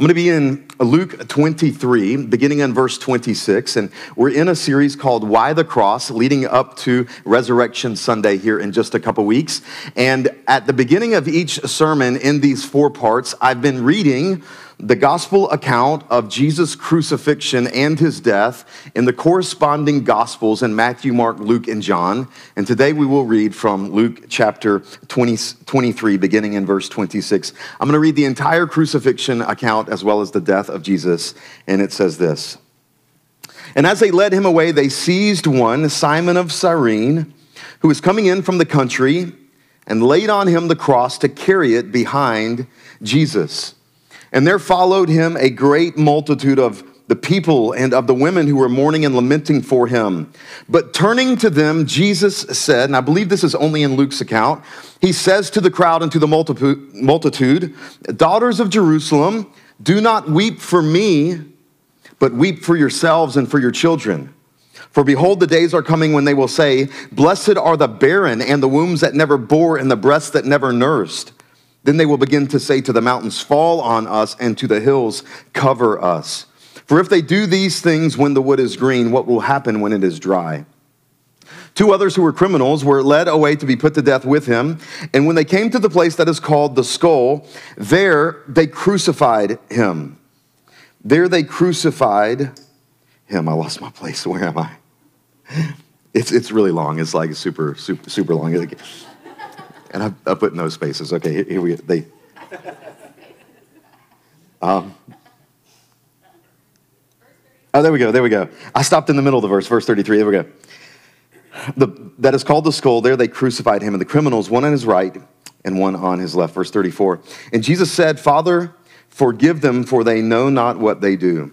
I'm going to be in Luke 23, beginning in verse 26, and we're in a series called Why the Cross, leading up to Resurrection Sunday here in just a couple weeks. And at the beginning of each sermon in these four parts, I've been reading the gospel account of Jesus' crucifixion and his death in the corresponding gospels in Matthew, Mark, Luke, and John. And today we will read from Luke chapter 20, 23, beginning in verse 26. I'm going to read the entire crucifixion account as well as the death of Jesus. And it says this And as they led him away, they seized one, Simon of Cyrene, who was coming in from the country, and laid on him the cross to carry it behind Jesus. And there followed him a great multitude of the people and of the women who were mourning and lamenting for him. But turning to them, Jesus said, and I believe this is only in Luke's account, he says to the crowd and to the multitude, Daughters of Jerusalem, do not weep for me, but weep for yourselves and for your children. For behold, the days are coming when they will say, Blessed are the barren and the wombs that never bore and the breasts that never nursed. Then they will begin to say to the mountains, Fall on us, and to the hills, Cover us. For if they do these things when the wood is green, what will happen when it is dry? Two others who were criminals were led away to be put to death with him. And when they came to the place that is called the skull, there they crucified him. There they crucified him. I lost my place. Where am I? It's, it's really long. It's like super, super, super long. And I, I put in those spaces. Okay, here, here we go. They. Um, oh, there we go. There we go. I stopped in the middle of the verse, verse 33. There we go. The, that is called the skull. There they crucified him, and the criminals, one on his right and one on his left. Verse 34. And Jesus said, Father, forgive them, for they know not what they do.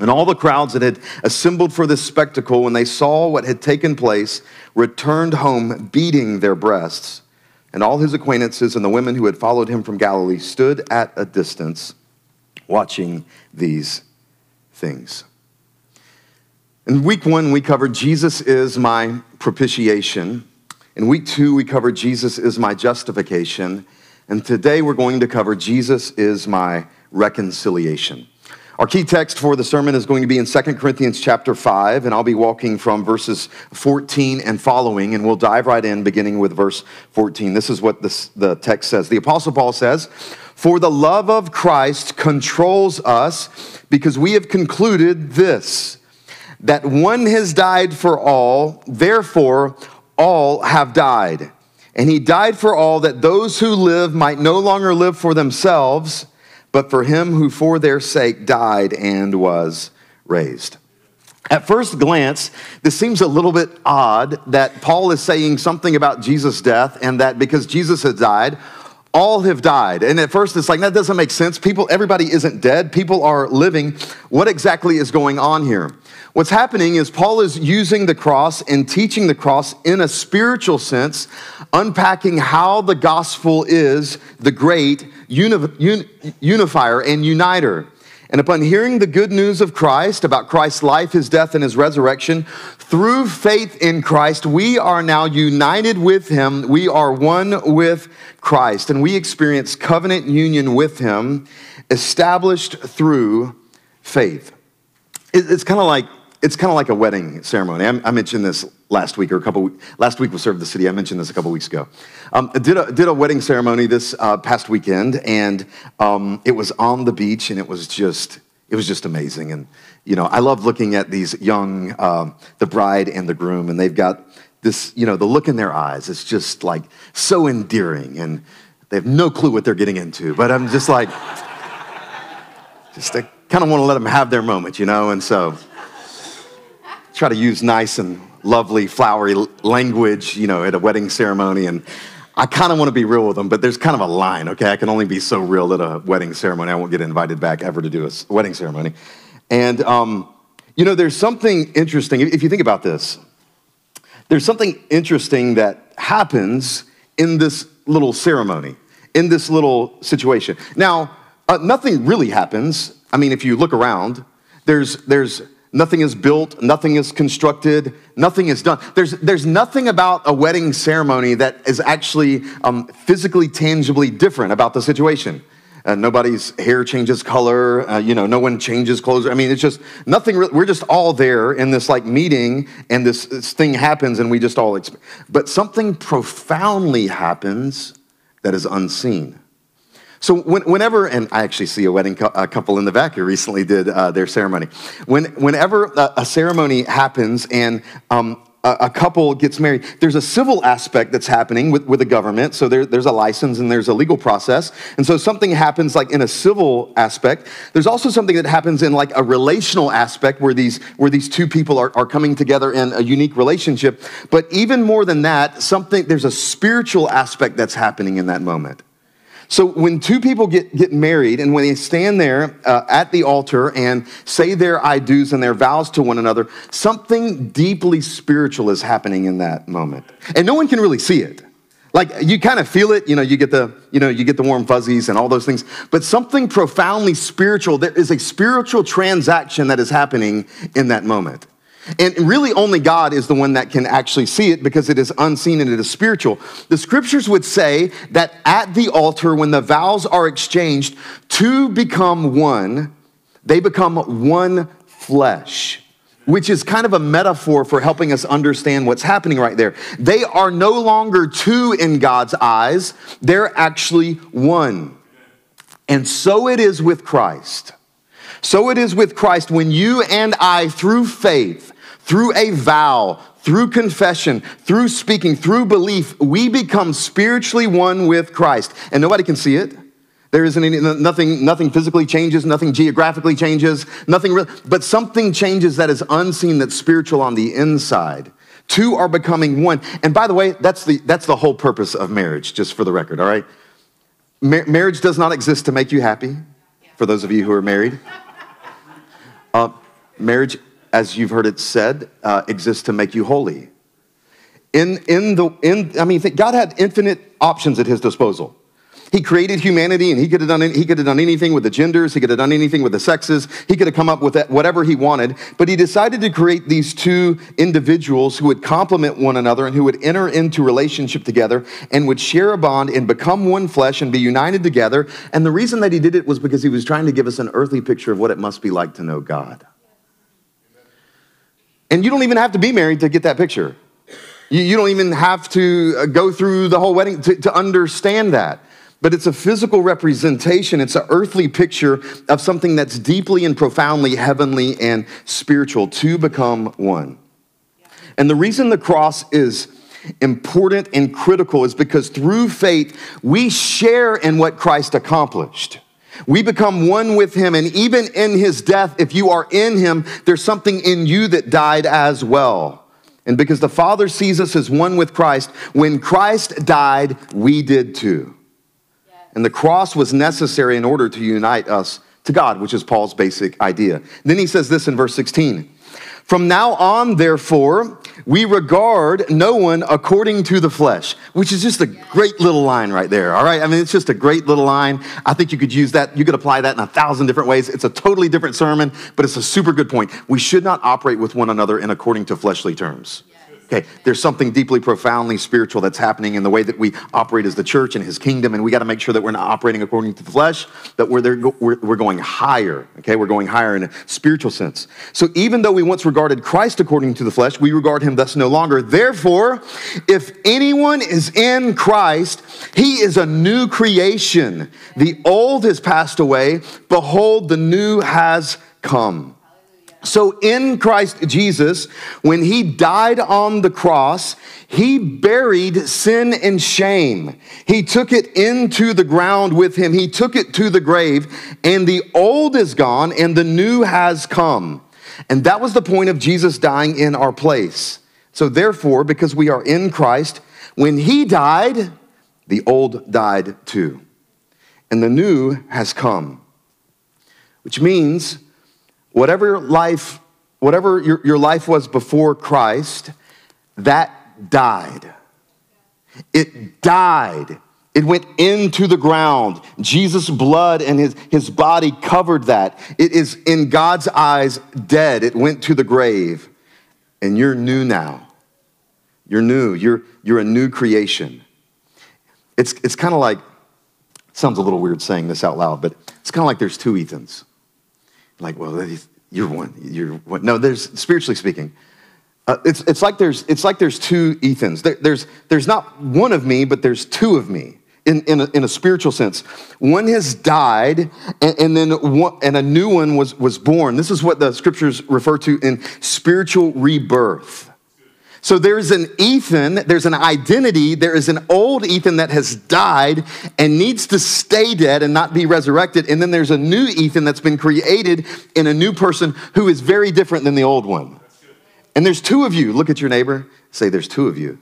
And all the crowds that had assembled for this spectacle, when they saw what had taken place, returned home beating their breasts. And all his acquaintances and the women who had followed him from Galilee stood at a distance watching these things. In week one, we covered Jesus is my propitiation. In week two, we covered Jesus is my justification. And today, we're going to cover Jesus is my reconciliation. Our key text for the sermon is going to be in 2 Corinthians chapter 5, and I'll be walking from verses 14 and following, and we'll dive right in beginning with verse 14. This is what this, the text says. The Apostle Paul says, For the love of Christ controls us because we have concluded this, that one has died for all, therefore all have died. And he died for all that those who live might no longer live for themselves but for him who for their sake died and was raised. At first glance, this seems a little bit odd that Paul is saying something about Jesus' death and that because Jesus had died, all have died. And at first it's like, that doesn't make sense. People, everybody isn't dead, people are living. What exactly is going on here? What's happening is Paul is using the cross and teaching the cross in a spiritual sense, unpacking how the gospel is the great uni- un- unifier and uniter. And upon hearing the good news of Christ, about Christ's life, his death, and his resurrection, through faith in Christ, we are now united with him. We are one with Christ, and we experience covenant union with him, established through faith. It's kind of like it's kind of like a wedding ceremony. I, mentioned this last week or a couple. Last week was served the city. I mentioned this a couple weeks ago. Um, I did a did a wedding ceremony this uh, past weekend, and um, it was on the beach, and it was just it was just amazing. And you know, I love looking at these young, uh, the bride and the groom, and they've got this, you know, the look in their eyes. It's just like so endearing, and they have no clue what they're getting into. But I'm just like, just I kind of want to let them have their moment, you know, and so try to use nice and lovely, flowery language, you know, at a wedding ceremony. And I kind of want to be real with them, but there's kind of a line, okay? I can only be so real at a wedding ceremony. I won't get invited back ever to do a wedding ceremony. And, um, you know, there's something interesting. If you think about this, there's something interesting that happens in this little ceremony, in this little situation. Now, uh, nothing really happens. I mean, if you look around, there's, there's, Nothing is built, nothing is constructed, nothing is done. There's, there's nothing about a wedding ceremony that is actually um, physically, tangibly different about the situation. Uh, nobody's hair changes color, uh, you know, no one changes clothes. I mean, it's just nothing, re- we're just all there in this like meeting and this, this thing happens and we just all, exp- but something profoundly happens that is unseen. So when, whenever, and I actually see a wedding a couple in the back who recently did uh, their ceremony. When, whenever a, a ceremony happens and um, a, a, couple gets married, there's a civil aspect that's happening with, with the government. So there, there's a license and there's a legal process. And so something happens like in a civil aspect. There's also something that happens in like a relational aspect where these, where these two people are, are coming together in a unique relationship. But even more than that, something, there's a spiritual aspect that's happening in that moment. So when two people get, get married and when they stand there uh, at the altar and say their I do's and their vows to one another, something deeply spiritual is happening in that moment. And no one can really see it. Like you kind of feel it, you know, you get the, you know, you get the warm fuzzies and all those things, but something profoundly spiritual, there is a spiritual transaction that is happening in that moment. And really, only God is the one that can actually see it because it is unseen and it is spiritual. The scriptures would say that at the altar, when the vows are exchanged, two become one, they become one flesh, which is kind of a metaphor for helping us understand what's happening right there. They are no longer two in God's eyes, they're actually one. And so it is with Christ. So it is with Christ when you and I, through faith, through a vow, through confession, through speaking, through belief, we become spiritually one with Christ. And nobody can see it. There isn't any, nothing, nothing physically changes, nothing geographically changes, nothing, real, but something changes that is unseen, that's spiritual on the inside. Two are becoming one. And by the way, that's the, that's the whole purpose of marriage, just for the record, all right? Mar- marriage does not exist to make you happy, for those of you who are married. Uh, marriage, as you've heard it said, uh, exists to make you holy. In, in the, in, I mean, God had infinite options at his disposal. He created humanity and he could have done, he could have done anything with the genders, he could have done anything with the sexes, he could have come up with whatever he wanted, but he decided to create these two individuals who would complement one another and who would enter into relationship together and would share a bond and become one flesh and be united together. And the reason that he did it was because he was trying to give us an earthly picture of what it must be like to know God. And you don't even have to be married to get that picture. You, you don't even have to uh, go through the whole wedding to, to understand that but it's a physical representation. It's an earthly picture of something that's deeply and profoundly heavenly and spiritual to become one. And the reason the cross is important and critical is because through faith, we share in what Christ accomplished. We become one with him, and even in his death, if you are in him, there's something in you that died as well. And because the Father sees us as one with Christ, when Christ died, we did too. And the cross was necessary in order to unite us to God, which is Paul's basic idea. Then he says this in verse 16 From now on, therefore, we regard no one according to the flesh, which is just a great little line right there. All right. I mean, it's just a great little line. I think you could use that. You could apply that in a thousand different ways. It's a totally different sermon, but it's a super good point. We should not operate with one another in according to fleshly terms. Okay, there's something deeply, profoundly spiritual that's happening in the way that we operate as the church and his kingdom, and we got to make sure that we're not operating according to the flesh, that we're, there, we're, we're going higher. Okay, we're going higher in a spiritual sense. So even though we once regarded Christ according to the flesh, we regard him thus no longer. Therefore, if anyone is in Christ, he is a new creation. The old has passed away, behold, the new has come. So, in Christ Jesus, when he died on the cross, he buried sin and shame. He took it into the ground with him, he took it to the grave, and the old is gone and the new has come. And that was the point of Jesus dying in our place. So, therefore, because we are in Christ, when he died, the old died too. And the new has come, which means whatever life, whatever your, your life was before Christ, that died. It died. It went into the ground. Jesus' blood and his, his body covered that. It is in God's eyes dead. It went to the grave. And you're new now. You're new. You're, you're a new creation. It's, it's kind of like, sounds a little weird saying this out loud, but it's kind of like there's two Ethans. Like, well, you're one. You're one. No, there's spiritually speaking. Uh, it's, it's, like there's, it's like there's two Ethans. There, there's, there's not one of me, but there's two of me in, in, a, in a spiritual sense. One has died, and, and then one, and a new one was, was born. This is what the scriptures refer to in spiritual rebirth. So there's an Ethan, there's an identity, there is an old Ethan that has died and needs to stay dead and not be resurrected. And then there's a new Ethan that's been created in a new person who is very different than the old one. And there's two of you. Look at your neighbor, say, There's two of you.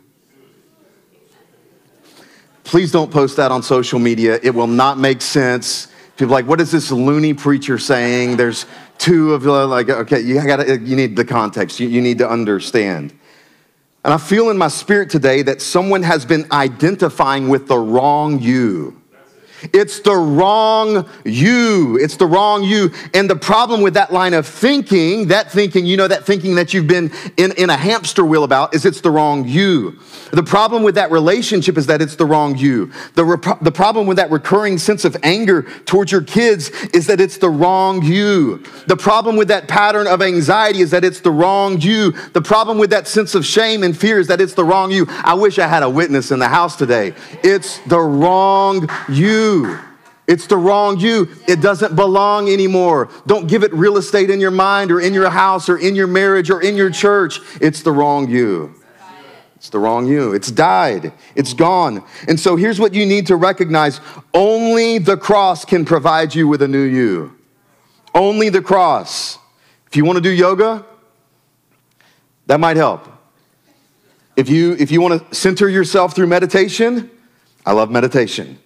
Please don't post that on social media. It will not make sense. People like, what is this loony preacher saying? There's two of you. like, okay, you got you need the context. You, you need to understand. And I feel in my spirit today that someone has been identifying with the wrong you. It's the wrong you. It's the wrong you. And the problem with that line of thinking, that thinking, you know, that thinking that you've been in, in a hamster wheel about, is it's the wrong you. The problem with that relationship is that it's the wrong you. The, rep- the problem with that recurring sense of anger towards your kids is that it's the wrong you. The problem with that pattern of anxiety is that it's the wrong you. The problem with that sense of shame and fear is that it's the wrong you. I wish I had a witness in the house today. It's the wrong It's the wrong you. It doesn't belong anymore. Don't give it real estate in your mind or in your house or in your marriage or in your church. It's the wrong you. It's the wrong you. It's died. It's gone. And so here's what you need to recognize only the cross can provide you with a new you. Only the cross. If you want to do yoga, that might help. If you, if you want to center yourself through meditation, I love meditation.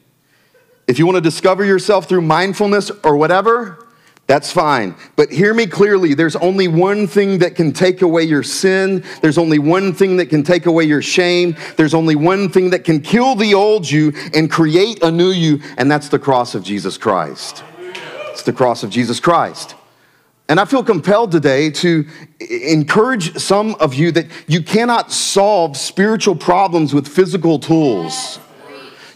If you want to discover yourself through mindfulness or whatever, that's fine. But hear me clearly. There's only one thing that can take away your sin. There's only one thing that can take away your shame. There's only one thing that can kill the old you and create a new you, and that's the cross of Jesus Christ. It's the cross of Jesus Christ. And I feel compelled today to encourage some of you that you cannot solve spiritual problems with physical tools.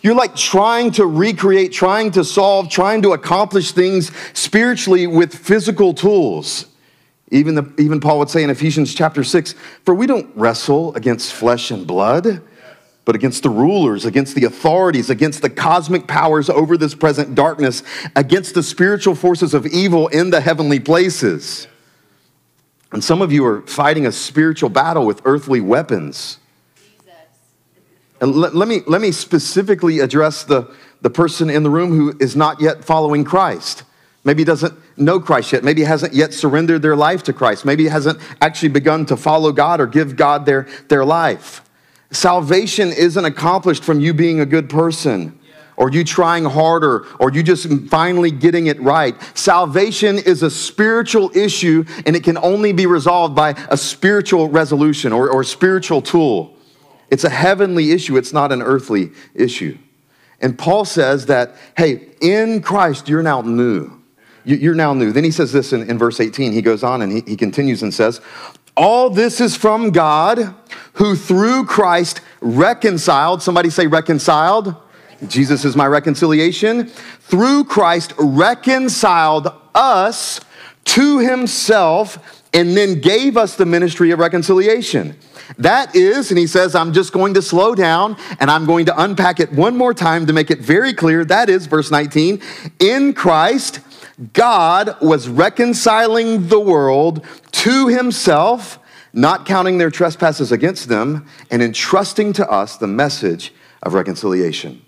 You're like trying to recreate, trying to solve, trying to accomplish things spiritually with physical tools. Even, the, even Paul would say in Ephesians chapter 6 For we don't wrestle against flesh and blood, but against the rulers, against the authorities, against the cosmic powers over this present darkness, against the spiritual forces of evil in the heavenly places. And some of you are fighting a spiritual battle with earthly weapons. And let, let, me, let me specifically address the, the person in the room who is not yet following Christ. Maybe doesn't know Christ yet. Maybe hasn't yet surrendered their life to Christ. Maybe hasn't actually begun to follow God or give God their, their life. Salvation isn't accomplished from you being a good person or you trying harder, or you just finally getting it right. Salvation is a spiritual issue, and it can only be resolved by a spiritual resolution or, or spiritual tool. It's a heavenly issue, it's not an earthly issue. And Paul says that, hey, in Christ, you're now new. You're now new. Then he says this in, in verse 18. He goes on and he, he continues and says, All this is from God, who through Christ reconciled, somebody say reconciled. Jesus is my reconciliation. Through Christ reconciled us to himself and then gave us the ministry of reconciliation. That is, and he says, I'm just going to slow down and I'm going to unpack it one more time to make it very clear. That is, verse 19, in Christ, God was reconciling the world to himself, not counting their trespasses against them, and entrusting to us the message of reconciliation.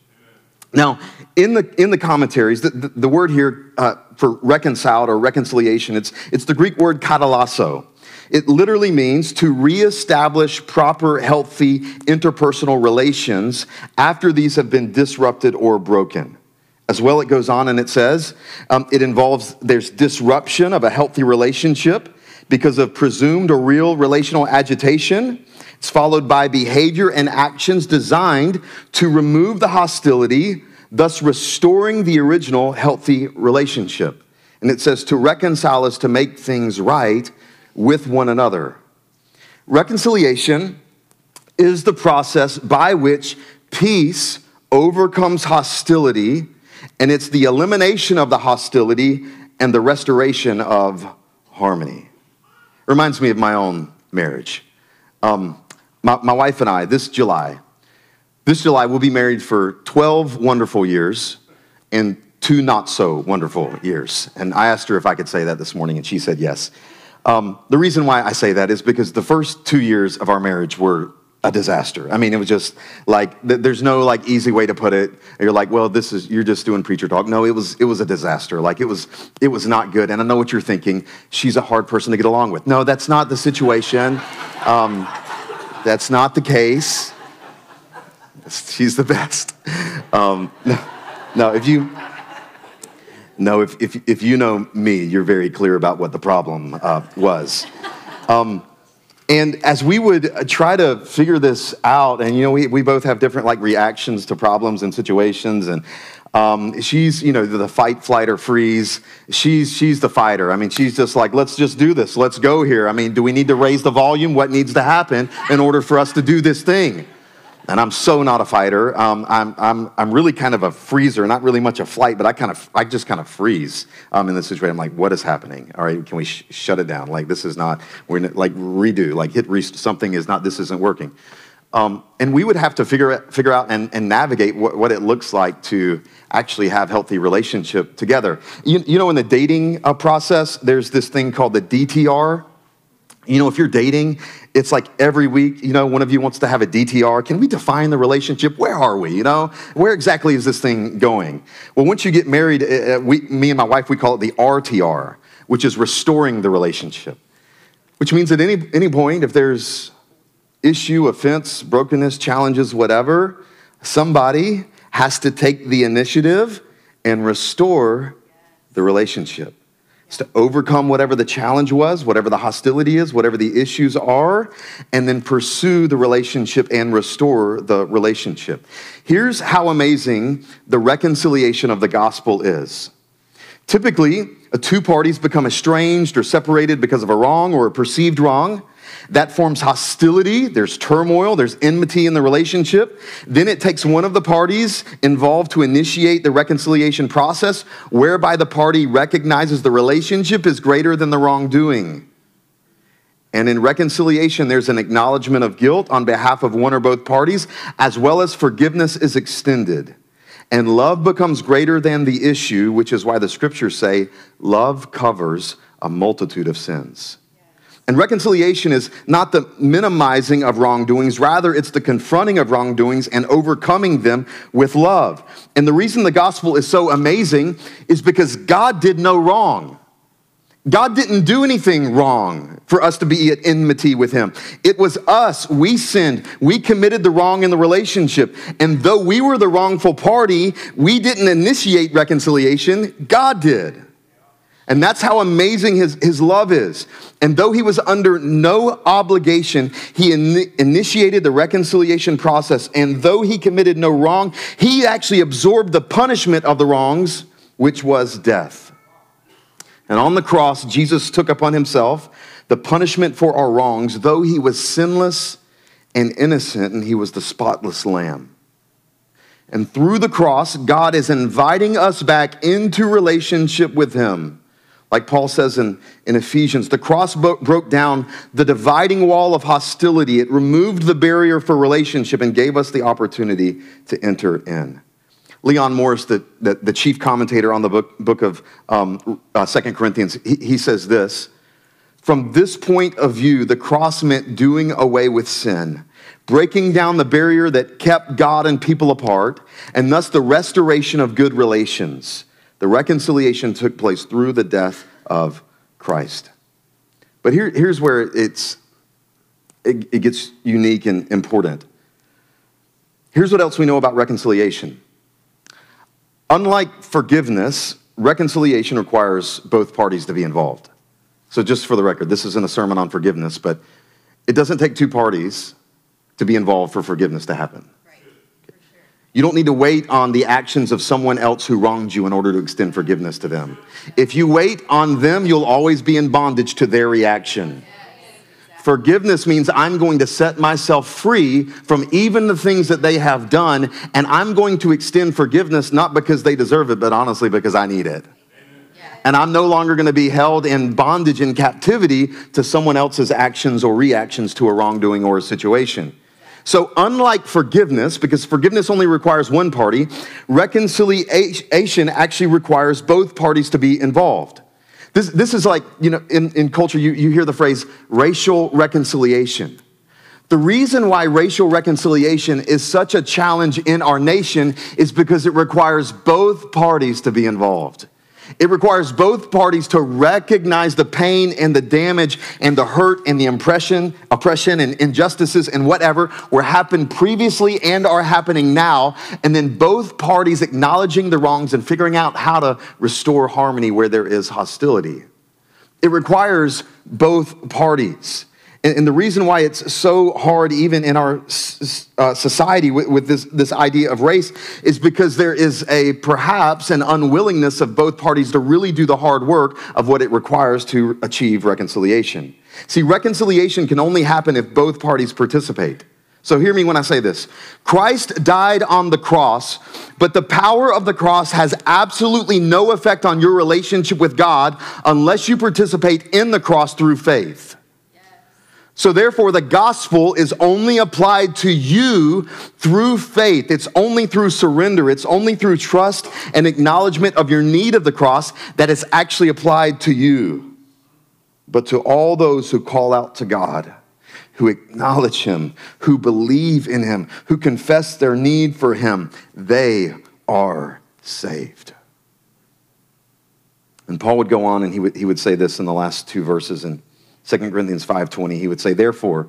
Now, in the, in the commentaries, the, the, the word here uh, for reconciled or reconciliation, it's, it's the Greek word katallasso. It literally means to reestablish proper, healthy interpersonal relations after these have been disrupted or broken. As well, it goes on and it says um, it involves there's disruption of a healthy relationship because of presumed or real relational agitation. It's followed by behavior and actions designed to remove the hostility, thus restoring the original healthy relationship. And it says to reconcile us to make things right with one another. Reconciliation is the process by which peace overcomes hostility, and it's the elimination of the hostility and the restoration of harmony. Reminds me of my own marriage. Um, my, my wife and I, this July, this July, we'll be married for 12 wonderful years and two not so wonderful years. And I asked her if I could say that this morning, and she said yes. Um, the reason why I say that is because the first two years of our marriage were a disaster. I mean, it was just like there's no like easy way to put it. You're like, well, this is you're just doing preacher talk. No, it was it was a disaster. Like it was it was not good. And I know what you're thinking. She's a hard person to get along with. No, that's not the situation. Um, that's not the case. She's the best. Um, no, no, if you no, if, if, if you know me, you're very clear about what the problem uh, was. Um, and as we would uh, try to figure this out, and you know, we, we both have different like reactions to problems and situations, and um, she's you know the fight, flight, or freeze. She's she's the fighter. I mean, she's just like, let's just do this. Let's go here. I mean, do we need to raise the volume? What needs to happen in order for us to do this thing? And I'm so not a fighter. Um, I'm, I'm, I'm really kind of a freezer, not really much a flight, but I kind of, I just kind of freeze um, in this situation. I'm like, what is happening? All right, can we sh- shut it down? Like, this is not, we're not, like redo, like hit re- something is not, this isn't working. Um, and we would have to figure, figure out and, and navigate what, what, it looks like to actually have healthy relationship together. You, you know, in the dating uh, process, there's this thing called the DTR. You know, if you're dating it's like every week, you know, one of you wants to have a DTR. Can we define the relationship? Where are we? You know, where exactly is this thing going? Well, once you get married, uh, uh we, me and my wife, we call it the RTR, which is restoring the relationship. Which means at any, any point, if there's issue, offense, brokenness, challenges, whatever, somebody has to take the initiative and restore the relationship. To overcome whatever the challenge was, whatever the hostility is, whatever the issues are, and then pursue the relationship and restore the relationship. Here's how amazing the reconciliation of the gospel is. Typically, two parties become estranged or separated because of a wrong or a perceived wrong. That forms hostility, there's turmoil, there's enmity in the relationship. Then it takes one of the parties involved to initiate the reconciliation process, whereby the party recognizes the relationship is greater than the wrongdoing. And in reconciliation, there's an acknowledgement of guilt on behalf of one or both parties, as well as forgiveness is extended. And love becomes greater than the issue, which is why the scriptures say love covers a multitude of sins. And reconciliation is not the minimizing of wrongdoings, rather, it's the confronting of wrongdoings and overcoming them with love. And the reason the gospel is so amazing is because God did no wrong. God didn't do anything wrong for us to be at enmity with Him. It was us. We sinned. We committed the wrong in the relationship. And though we were the wrongful party, we didn't initiate reconciliation, God did. And that's how amazing his, his love is. And though he was under no obligation, he in, initiated the reconciliation process. And though he committed no wrong, he actually absorbed the punishment of the wrongs, which was death. And on the cross, Jesus took upon himself the punishment for our wrongs, though he was sinless and innocent, and he was the spotless lamb. And through the cross, God is inviting us back into relationship with him. Like Paul says in, in Ephesians, the cross broke down the dividing wall of hostility. It removed the barrier for relationship and gave us the opportunity to enter in. Leon Morris, the, the, the chief commentator on the book, book of um, uh, 2 Corinthians, he, he says this From this point of view, the cross meant doing away with sin, breaking down the barrier that kept God and people apart, and thus the restoration of good relations. The reconciliation took place through the death of Christ. But here, here's where it's, it, it gets unique and important. Here's what else we know about reconciliation Unlike forgiveness, reconciliation requires both parties to be involved. So, just for the record, this isn't a sermon on forgiveness, but it doesn't take two parties to be involved for forgiveness to happen. You don't need to wait on the actions of someone else who wronged you in order to extend forgiveness to them. If you wait on them, you'll always be in bondage to their reaction. Forgiveness means I'm going to set myself free from even the things that they have done, and I'm going to extend forgiveness not because they deserve it, but honestly because I need it. And I'm no longer going to be held in bondage and captivity to someone else's actions or reactions to a wrongdoing or a situation. So, unlike forgiveness, because forgiveness only requires one party, reconciliation actually requires both parties to be involved. This, this is like, you know, in, in culture, you, you hear the phrase racial reconciliation. The reason why racial reconciliation is such a challenge in our nation is because it requires both parties to be involved. It requires both parties to recognize the pain and the damage and the hurt and the impression, oppression and injustices and whatever were happened previously and are happening now. And then both parties acknowledging the wrongs and figuring out how to restore harmony where there is hostility. It requires both parties. And, the reason why it's so hard, even in our uh, society, with, with, this, this idea of race, is because there is a perhaps an unwillingness of both parties to really do the hard work of what it requires to achieve reconciliation. See, reconciliation can only happen if both parties participate. So, hear me when I say this Christ died on the cross, but the power of the cross has absolutely no effect on your relationship with God unless you participate in the cross through faith. So, therefore, the gospel is only applied to you through faith. It's only through surrender. It's only through trust and acknowledgement of your need of the cross that it's actually applied to you. But to all those who call out to God, who acknowledge Him, who believe in Him, who confess their need for Him, they are saved. And Paul would go on and he would, he would say this in the last two verses in 2 Corinthians 5:20, he would say, "Therefore,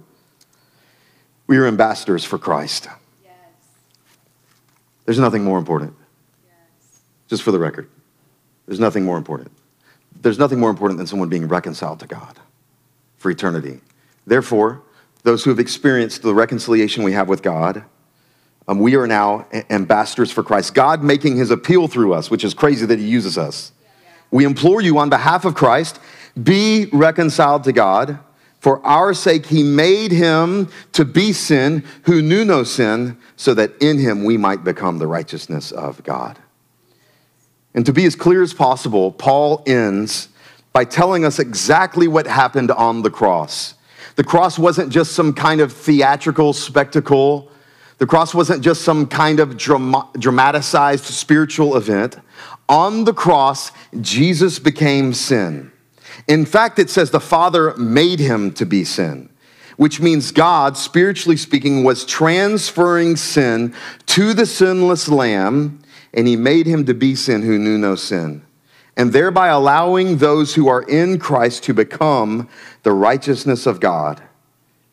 we are ambassadors for Christ." Yes. There's nothing more important. Yes. Just for the record. There's nothing more important. There's nothing more important than someone being reconciled to God for eternity. Therefore, those who have experienced the reconciliation we have with God, um, we are now ambassadors for Christ. God making his appeal through us, which is crazy that he uses us. We implore you on behalf of Christ be reconciled to God. For our sake, he made him to be sin who knew no sin, so that in him we might become the righteousness of God. And to be as clear as possible, Paul ends by telling us exactly what happened on the cross. The cross wasn't just some kind of theatrical spectacle. The cross wasn't just some kind of drama- dramatized spiritual event. On the cross, Jesus became sin. In fact, it says the Father made him to be sin, which means God, spiritually speaking, was transferring sin to the sinless Lamb, and he made him to be sin who knew no sin. and thereby allowing those who are in Christ to become the righteousness of God.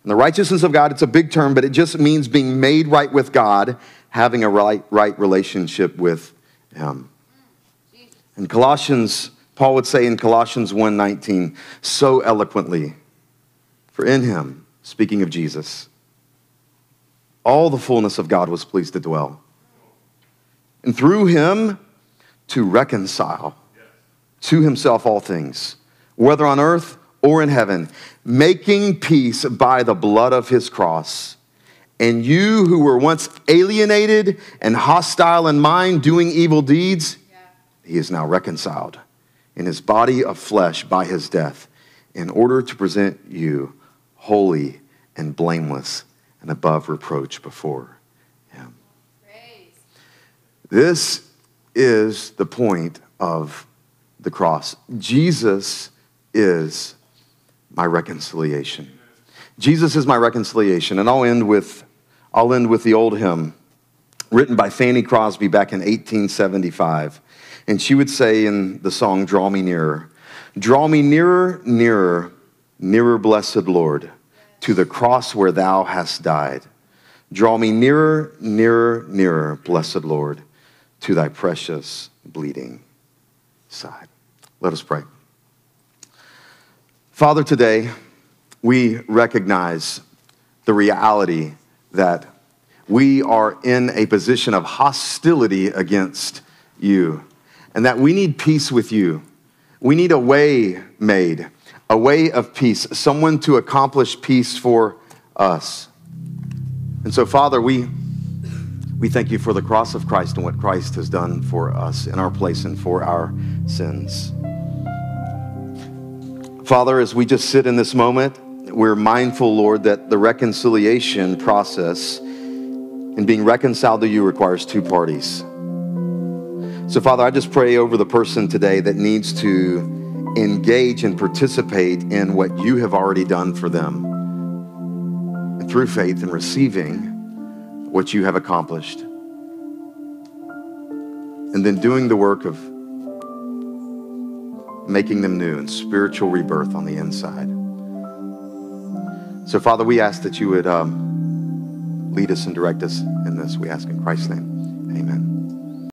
And the righteousness of God, it's a big term, but it just means being made right with God, having a right, right relationship with Him. Mm, in Colossians, Paul would say in Colossians 1:19 so eloquently, for in him, speaking of Jesus, all the fullness of God was pleased to dwell. And through him to reconcile to himself all things, whether on earth or in heaven, making peace by the blood of his cross. And you who were once alienated and hostile in mind, doing evil deeds, yeah. he is now reconciled in his body of flesh by his death, in order to present you holy and blameless and above reproach before him. Praise. This is the point of the cross. Jesus is my reconciliation. Jesus is my reconciliation. And I'll end with, I'll end with the old hymn written by Fanny Crosby back in 1875. And she would say in the song, Draw Me Nearer, Draw me nearer, nearer, nearer, blessed Lord, to the cross where thou hast died. Draw me nearer, nearer, nearer, blessed Lord, to thy precious bleeding side. Let us pray. Father, today we recognize the reality that we are in a position of hostility against you and that we need peace with you. We need a way made, a way of peace, someone to accomplish peace for us. And so, Father, we, we thank you for the cross of Christ and what Christ has done for us in our place and for our sins. Father, as we just sit in this moment, we're mindful, Lord, that the reconciliation process and being reconciled to you requires two parties. So, Father, I just pray over the person today that needs to engage and participate in what you have already done for them and through faith in receiving what you have accomplished. And then doing the work of making them new and spiritual rebirth on the inside. So, Father, we ask that you would um, lead us and direct us in this. We ask in Christ's name. Amen.